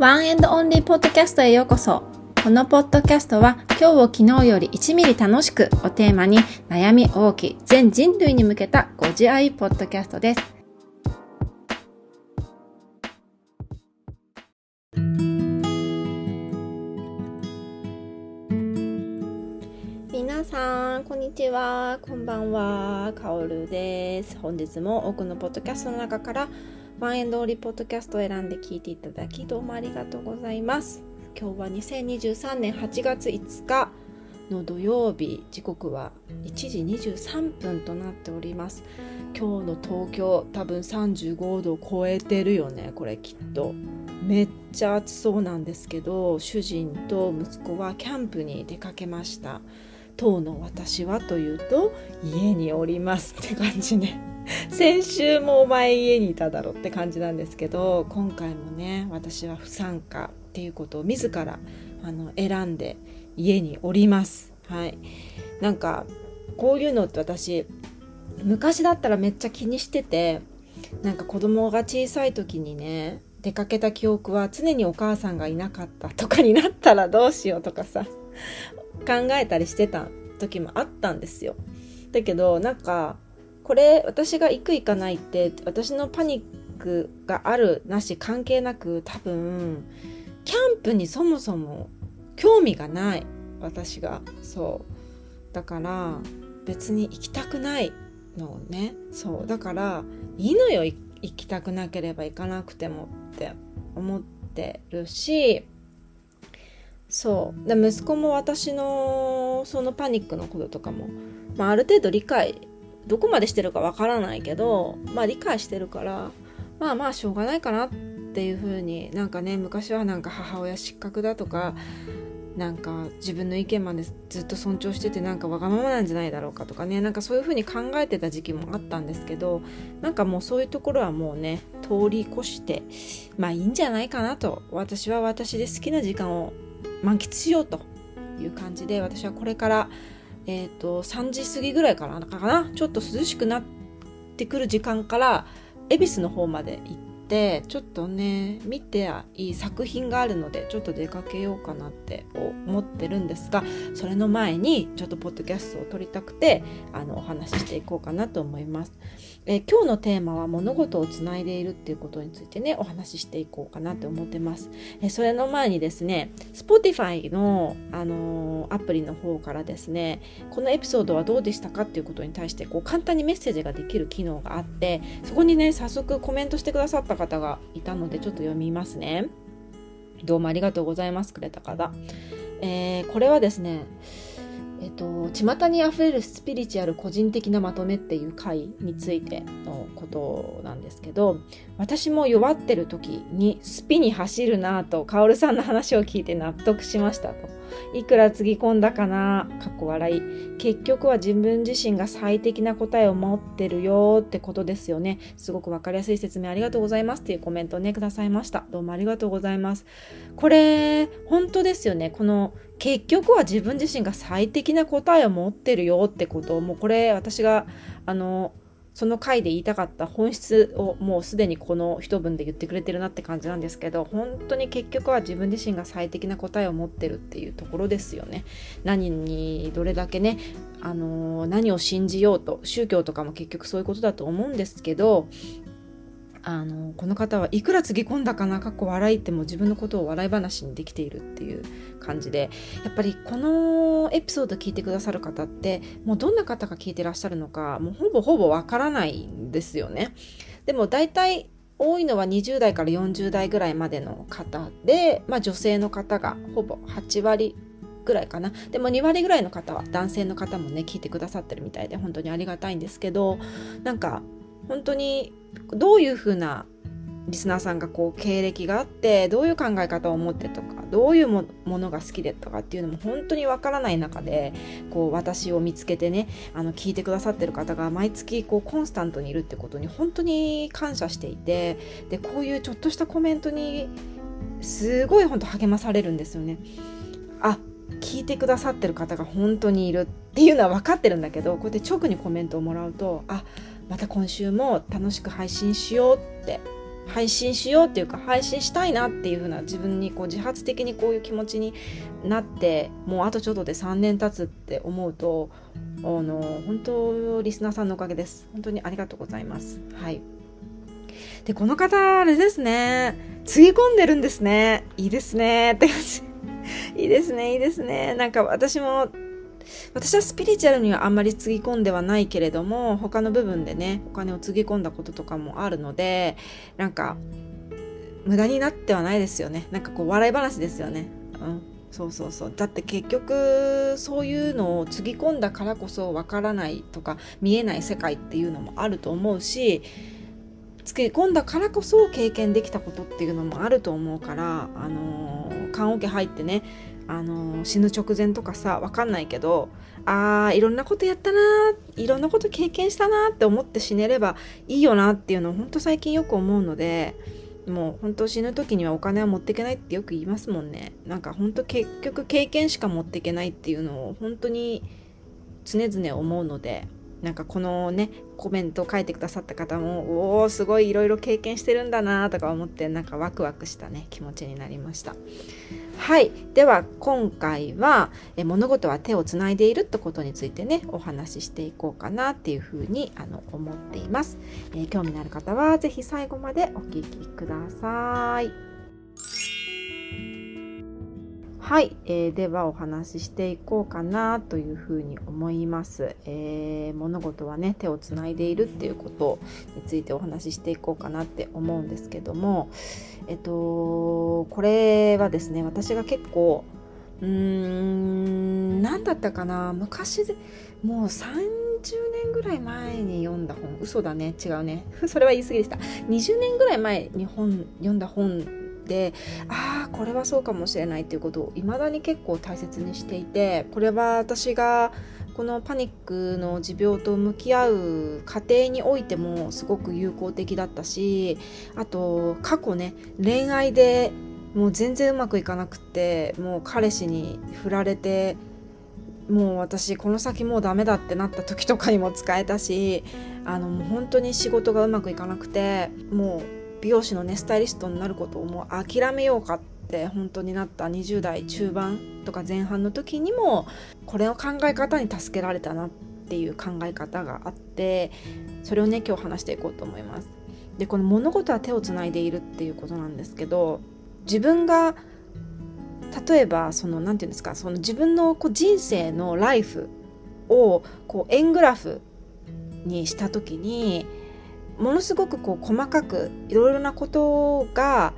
ワンエンドオンリーポッドキャストへようこそ。このポッドキャストは今日を昨日より1ミリ楽しくをテーマに悩み大きい全人類に向けたご自愛ポッドキャストです。皆さん、こんにちは。こんばんは。かおるです。本日も多くのポッドキャストの中からワンエンドリポッドキャストを選んで聞いていただきどうもありがとうございます。今日は2023年8月5日の土曜日。時刻は1時23分となっております。今日の東京多分35度を超えてるよね。これきっと。めっちゃ暑そうなんですけど主人と息子はキャンプに出かけました。当の私はというと家におりますって感じね。先週もお前家にいただろって感じなんですけど今回もね私は不参加っていうことを自らあの選んで家におります。はい。なんかこういうのって私昔だったらめっちゃ気にしててなんか子供が小さい時にね出かけた記憶は常にお母さんがいなかったとかになったらどうしようとかさ考えたりしてた時もあったんですよ。だけどなんかこれ私が行く行かないって私のパニックがあるなし関係なく多分キャンプにそもそも興味がない。私が。そう。だから別に行きたくないのね。そう。だからいいのよ行きたくなければ行かなくてもって思ってるし。そう。で息子も私のそのパニックのこととかも、まあ、ある程度理解どこまでしてるかわからないけどまあ理解してるからまあまあしょうがないかなっていう風になんかね昔はなんか母親失格だとかなんか自分の意見までずっと尊重しててなんかわがままなんじゃないだろうかとかねなんかそういう風に考えてた時期もあったんですけどなんかもうそういうところはもうね通り越してまあいいんじゃないかなと私は私で好きな時間を満喫しようという感じで私はこれからえーと、3時過ぎぐらいからかな？ちょっと涼しくなってくる時間から恵比寿の方まで行ってちょっとね見ていい作品があるのでちょっと出かけようかなって思ってるんですがそれの前にちょっとポッドキャストを撮りたくてあのお話ししていこうかなと思います。え今日のテーマは物事をつないでいるっていうことについてねお話ししていこうかなと思ってます。えそれの前にですね Spotify の、あのー、アプリの方からですねこのエピソードはどうでしたかっていうことに対してこう簡単にメッセージができる機能があってそこにね早速コメントしてくださった方がいたのでちょっと読みますね。どうもありがとうございますくれた方。えー、これはですねえっと、巷にあふれるスピリチュアル個人的なまとめっていう回についてのことなんですけど私も弱ってる時にスピに走るなぁとカオルさんの話を聞いて納得しましたと。いくらつぎ込んだかなかっこ笑い。結局は自分自身が最適な答えを持ってるよってことですよね。すごくわかりやすい説明ありがとうございますっていうコメントをねくださいました。どうもありがとうございます。これ本当ですよね。この結局は自分自身が最適な答えを持ってるよってことをもうこれ私があのその回で言いたかった本質をもうすでにこの一文で言ってくれてるなって感じなんですけど本当に結局は自分自身が最適な答えを持ってるっていうところですよね。何にどれだけね、あの何を信じようと宗教とかも結局そういうことだと思うんですけどあのこの方はいくらつぎ込んだかなかっこ笑いっても自分のことを笑い話にできているっていう感じでやっぱりこのエピソード聞いてくださる方ってもうどんな方が聞いてらっしゃるのかもうほぼほぼわからないんですよね。でも大体多いのは20代から40代ぐらいまでの方で、まあ、女性の方がほぼ8割ぐらいかなでも2割ぐらいの方は男性の方もね聞いてくださってるみたいで本当にありがたいんですけどなんか本当にどういうふうなリスナーさんがこう経歴があってどういう考え方を持ってとかどういうものが好きでとかっていうのも本当にわからない中でこう私を見つけてねあの聞いてくださってる方が毎月こうコンスタントにいるってことに本当に感謝していてでこういうちょっとしたコメントにすごい本当励まされるんですよね。あ聞いてくださってる方が本当にいるっていうのは分かってるんだけどこうやって直にコメントをもらうとあっまた今週も楽しく配信しようって配信しようっていうか配信したいなっていう風な自分にこう自発的にこういう気持ちになってもうあとちょっとで3年経つって思うとあの本当リスナーさんのおかげです。本当にありがとうございます。はい。でこの方あれですね。つぎ込んでるんですね。いいですね。って感じ。いいですねいいですね。なんか私も私はスピリチュアルにはあんまりつぎ込んではないけれども他の部分でねお金をつぎ込んだこととかもあるのでなんか無駄になってはないですよね。なんかこう笑い話ですよね。うん。そうそうそう。だって結局そういうのをつぎ込んだからこそわからないとか見えない世界っていうのもあると思うしつけ込んだからこそ経験できたことっていうのもあると思うからあの、棺桶入ってねあの死ぬ直前とかさ分かんないけどあーいろんなことやったないろんなこと経験したなって思って死ねればいいよなっていうのを本当最近よく思うのでもう本当死ぬ時にはお金は持っていけないってよく言いますもんね。なんか本当結局経験しか持っていけないっていうのを本当に常々思うのでなんかこのねコメントを書いてくださった方もおおすごいいろいろ経験してるんだなとか思ってなんかワクワクしたね気持ちになりました。はい。では今回はえ物事は手をつないでいるってことについてねお話ししていこうかなっていうふうにあの思っています、えー、興味のある方は是非最後までお聴きください。はい、えー、ではお話ししていこうかなというふうに思います、えー、物事はね手をつないでいるっていうことについてお話ししていこうかなって思うんですけどもえっとこれはですね私が結構うーん何だったかな昔でもう30年ぐらい前に読んだ本。嘘だね。違うね。それは言い過ぎでした。20年ぐらい前に本読んだ本てああこれはそうかもしれないっていうことを未だに結構大切にしていてこれは私がこのパニックの持病と向き合う過程においてもすごく有効的だったしあと過去ね恋愛でもう全然うまくいかなくってもう彼氏に振られてもう私この先もうダメだってなった時とかにも使えたしあのもう本当に仕事がうまくいかなくてもう美容師のねスタイリストになることをもう諦めようかって本当になった20代中盤とか前半の時にもこれの考え方に助けられたなっていう考え方があってそれをね今日話していこうと思います。でこの物事は手をつないでいるっていうことなんですけど自分が例えばその何て言うんですかその自分のこう人生のライフをこう円グラフにした時にものすごくこう細かくいろいろなことが、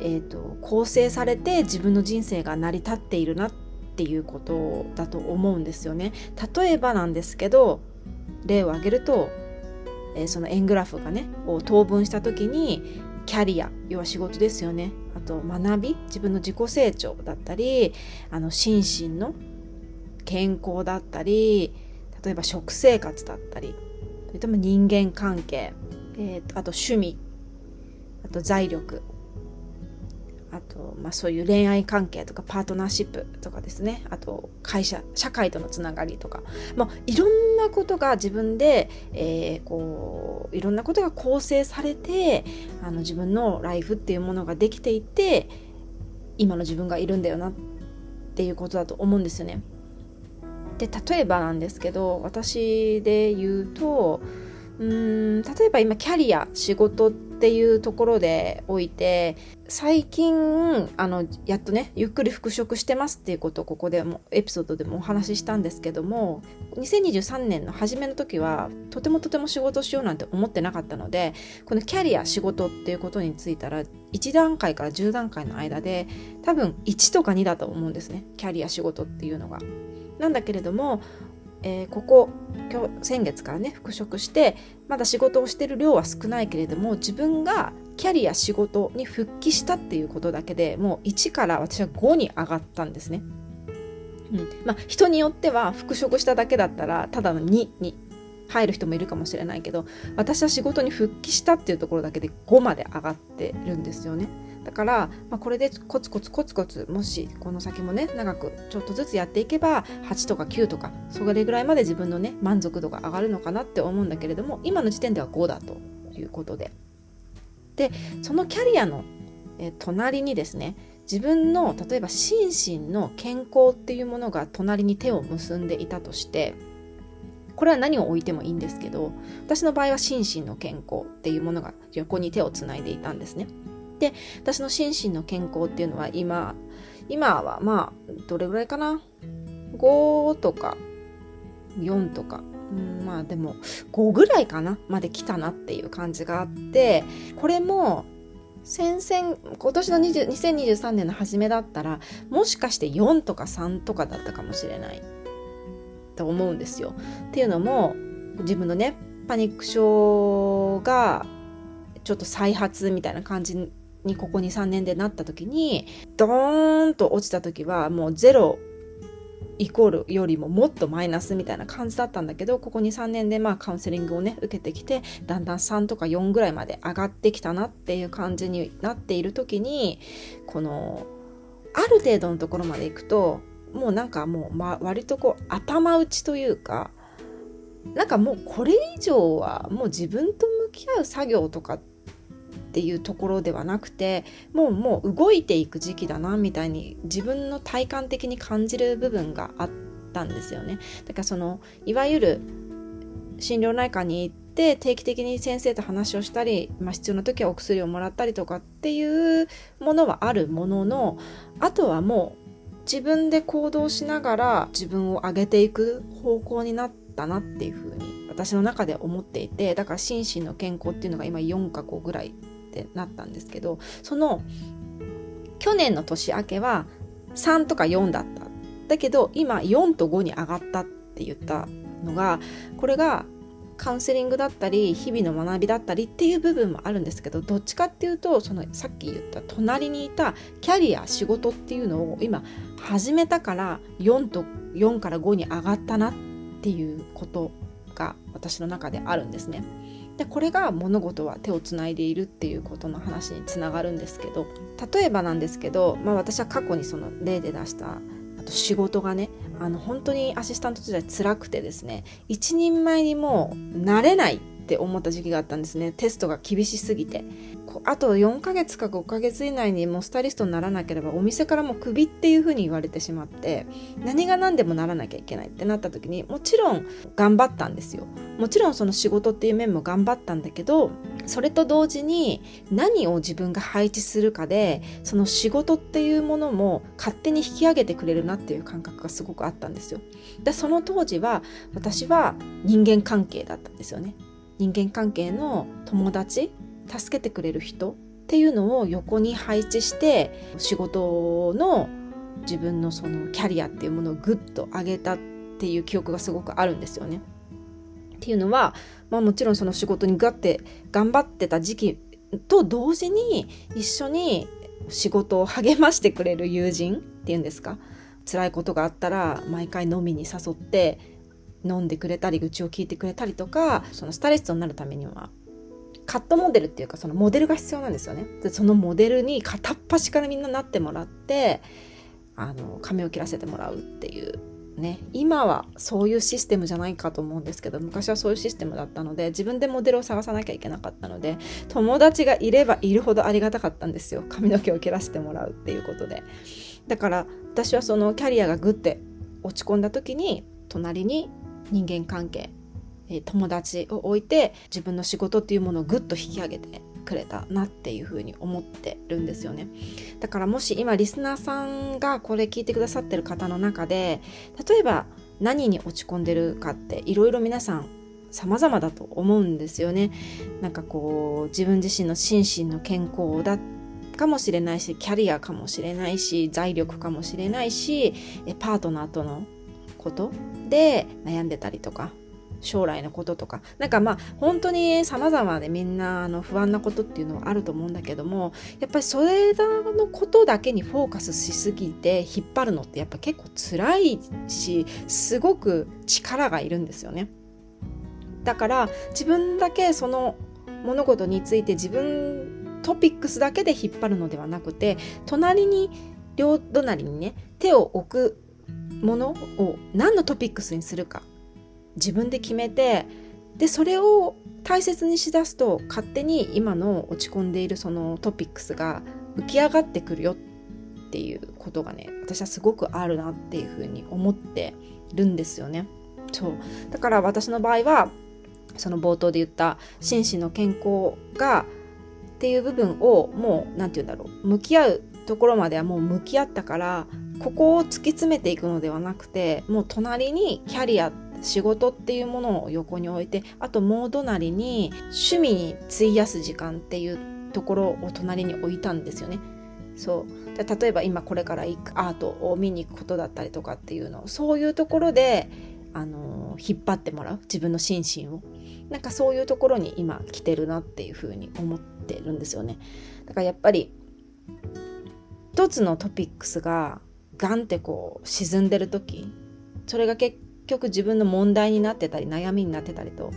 えーと、構成されて自分の人生が成り立っているなっていうことだと思うんですよね。例えばなんですけど例を挙げると、えー、その円グラフがねを等分した時にキャリア要は仕事ですよねあと学び自分の自己成長だったりあの心身の健康だったり例えば食生活だったりそれとも人間関係えーと、あと趣味。あと財力。あと、まあ、そういう恋愛関係とかパートナーシップとかですね。あと会社社会とのつながりとか、まあ、いろんなことが自分で、えー、こういろんなことが構成されてあの自分のライフっていうものができていて今の自分がいるんだよなっていうことだと思うんですよね。で例えばなんですけど私で言うと例えば今キャリア仕事っていうところでおいて最近あのやっとねゆっくり復職してますっていうことをここでもエピソードでもお話ししたんですけども2023年の初めの時はとてもとても仕事しようなんて思ってなかったのでこのキャリア仕事っていうことについたら1段階から10段階の間で多分1とか2だと思うんですねキャリア仕事っていうのが。なんだけれどもえー、ここ今日先月からね復職してまだ仕事をしてる量は少ないけれども自分がキャリア仕事に復帰したっていうことだけでもう1から私は5に上がったんですね。うんまあ、人によっては復職しただけだったらただの2に入る人もいるかもしれないけど私は仕事に復帰したっていうところだけで5まで上がってるんですよね。だから、まあ、これでコツコツコツコツもしこの先もね長くちょっとずつやっていけば8とか9とかそれぐらいまで自分のね満足度が上がるのかなって思うんだけれども今の時点では5だということで。でそのキャリアの、え隣にですね自分の例えば心身の健康っていうものが隣に手を結んでいたとしてこれは何を置いてもいいんですけど私の場合は心身の健康っていうものが横に手をつないでいたんですね。で私の心身の健康っていうのは今今はまあどれぐらいかな？5とか4とか、うん、まあでも5ぐらいかな？まで来たなっていう感じがあってこれも先々今年の20 2023年の初めだったらもしかして4とか3とかだったかもしれない。と思うんですよ。っていうのも自分のねパニック症がちょっと再発みたいな感じにここ23年でなった時にドーンと落ちた時はもうゼロイコールよりももっとマイナスみたいな感じだったんだけどここ23年でまあカウンセリングをね受けてきてだんだん3とか4ぐらいまで上がってきたなっていう感じになっている時にこのある程度のところまで行くともうなんかもう、ま、割とこう頭打ちというかなんかもうこれ以上はもう自分と向き合う作業とかってていうところではなくてもうもう動いていく時期だなみたいに自分の体感的に感じる部分があったんですよね。だからそのいわゆる心療内科に行って定期的に先生と話をしたり、まあ、必要な時はお薬をもらったりとかっていうものはあるもののあとはもう自分で行動しながら自分を上げていく方向になったなっていうふうに私の中で思っていてだから心身の健康っていうのが今4か5ぐらいってなったんですけどその去年の年明けは3とか4だっただけど今4と5に上がったって言ったのがこれがカウンセリングだったり日々の学びだったりっていう部分もあるんですけどどっちかっていうとそのさっき言った隣にいたキャリア仕事っていうのを今始めたから4と4から5に上がったなっていうことが私の中であるんですね。でこれが物事は手をつないでいるっていうことの話につながるんですけど例えばなんですけど、まあ、私は過去にその例で出したあと仕事がねあの本当にアシスタント時代辛くてですね一人前にもうなれないって思った時期があったんですね。テストが厳しすぎて。あと4ヶ月か5ヶ月以内にもうスタイリストにならなければお店からもクビっていうふうに言われてしまって何が何でもならなきゃいけないってなった時にもちろん頑張ったんですよ。もちろんその仕事っていう面も頑張ったんだけどそれと同時に何を自分が配置するかでその仕事っていうものも勝手に引き上げてくれるなっていう感覚がすごくあったんですよ。でその当時は私は人間関係だったんですよね。人間関係の友達助けてくれる人っていうのを横に配置して仕事の自分のそのキャリアっていうものをグッと上げたっていう記憶がすごくあるんですよね。っていうのは、まあ、もちろんその仕事にガッて頑張ってた時期と同時に一緒に仕事を励ましてくれる友人っていうんですか？辛いことがあったら毎回飲みに誘って飲んでくれたり愚痴を聞いてくれたりとかそのスタイリストになるためにはカットモデルっていうかそのモデルが必要なんですよね。でそのモデルに片っ端からみんななってもらってあの髪を切らせてもらうっていうね。今はそういうシステムじゃないかと思うんですけど昔はそういうシステムだったので自分でモデルを探さなきゃいけなかったので友達がいればいるほどありがたかったんですよ。髪の毛を切らせてもらうっていうことで。だから私はそのキャリアがグッて落ち込んだ時に隣に人間関係友達を置いて自分の仕事っていうものをぐっと引き上げてくれたなっていうふうに思ってるんですよね。だからもし今リスナーさんがこれ聞いてくださってる方の中で例えば何に落ち込んでるかっていろいろ皆さん様々だと思うんですよね。なんかこう自分自身の心身の健康だかもしれないしキャリアかもしれないし財力かもしれないしパートナーとのことで悩んでたりとか将来のこととか。なんかまあ本当に様々でみんなあの不安なことっていうのはあると思うんだけどもやっぱりそれらのことだけにフォーカスしすぎて引っ張るのってやっぱ結構辛いしすごく力がいるんですよね。だから自分だけその物事について自分トピックスだけで引っ張るのではなくて隣に両隣にね手を置くものを何のトピックスにするか。自分で決めてでそれを大切にしだすと勝手に今の落ち込んでいるそのトピックスが浮き上がってくるよっていうことがね私はすごくあるなっていうふうに思ってるんですよね。そう。だから私の場合はその冒頭で言った心身の健康がっていう部分をもう何て言うんだろう。向き合うところまではもう向き合ったからここを突き詰めていくのではなくてもう隣にキャリア仕事っていうものを横に置いてあともう隣に趣味に費やす時間っていうところを隣に置いたんですよね。そう。例えば今これから行くアートを見に行くことだったりとかっていうのそういうところであの引っ張ってもらう。自分の心身を。なんかそういうところに今来てるなっていうふうに思ってるんですよね。だからやっぱり一つのトピックスがガンってこう沈んでる時それが結局自分の問題になってたり悩みになってたりと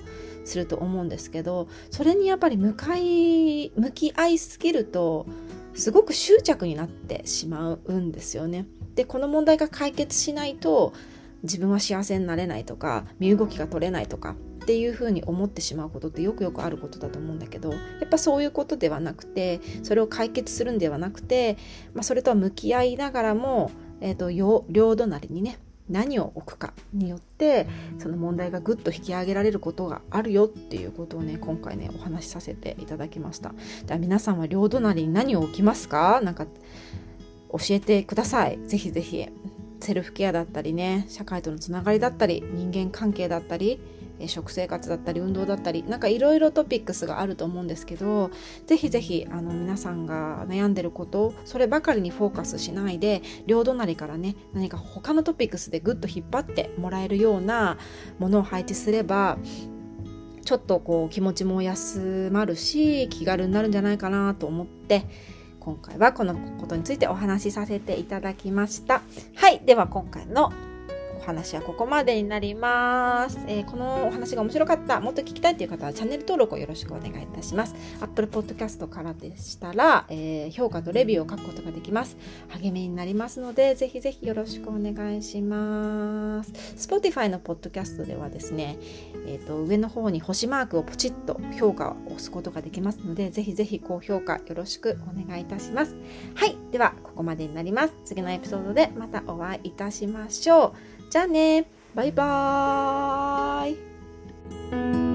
すると思うんですけどそれにやっぱり向かい向き合いすぎるとすごく執着になってしまうんですよね。でこの問題が解決しないと自分は幸せになれないとか身動きが取れないとかっていうふうに思ってしまうことってよくよくあることだと思うんだけどやっぱそういうことではなくてそれを解決するんではなくて、まあ、それとは向き合いながらも、えーと、両隣にね何を置くかによってその問題がぐっと引き上げられることがあるよっていうことをね今回ねお話しさせていただきました。では皆さんは両隣に何を置きますか？なんか教えてください。ぜひぜひ。セルフケアだったりね社会とのつながりだったり人間関係だったりえ食生活だったり運動だったりなんかいろいろトピックスがあると思うんですけどぜひぜひあの皆さんが悩んでることそればかりにフォーカスしないで両隣からね何か他のトピックスでぐっと引っ張ってもらえるようなものを配置すればちょっとこう気持ちも休まるし気軽になるんじゃないかなと思って今回はこのことについてお話しさせていただきました。はい。では今回のお話はここまでになります、えー、このお話が面白かった、もっと聞きたいという方はチャンネル登録をよろしくお願いいたします。Apple Podcast からでしたら、えー、評価とレビューを書くことができます。励みになりますので、ぜひぜひよろしくお願いします。Spotify のポッドキャストではですね、えーと、上の方に星マークをポチッと評価を押すことができますので、ぜひぜひ高評価よろしくお願いいたします。はい。では、ここまでになります。次のエピソードでまたお会いいたしましょう。じゃあね。バイバーイ。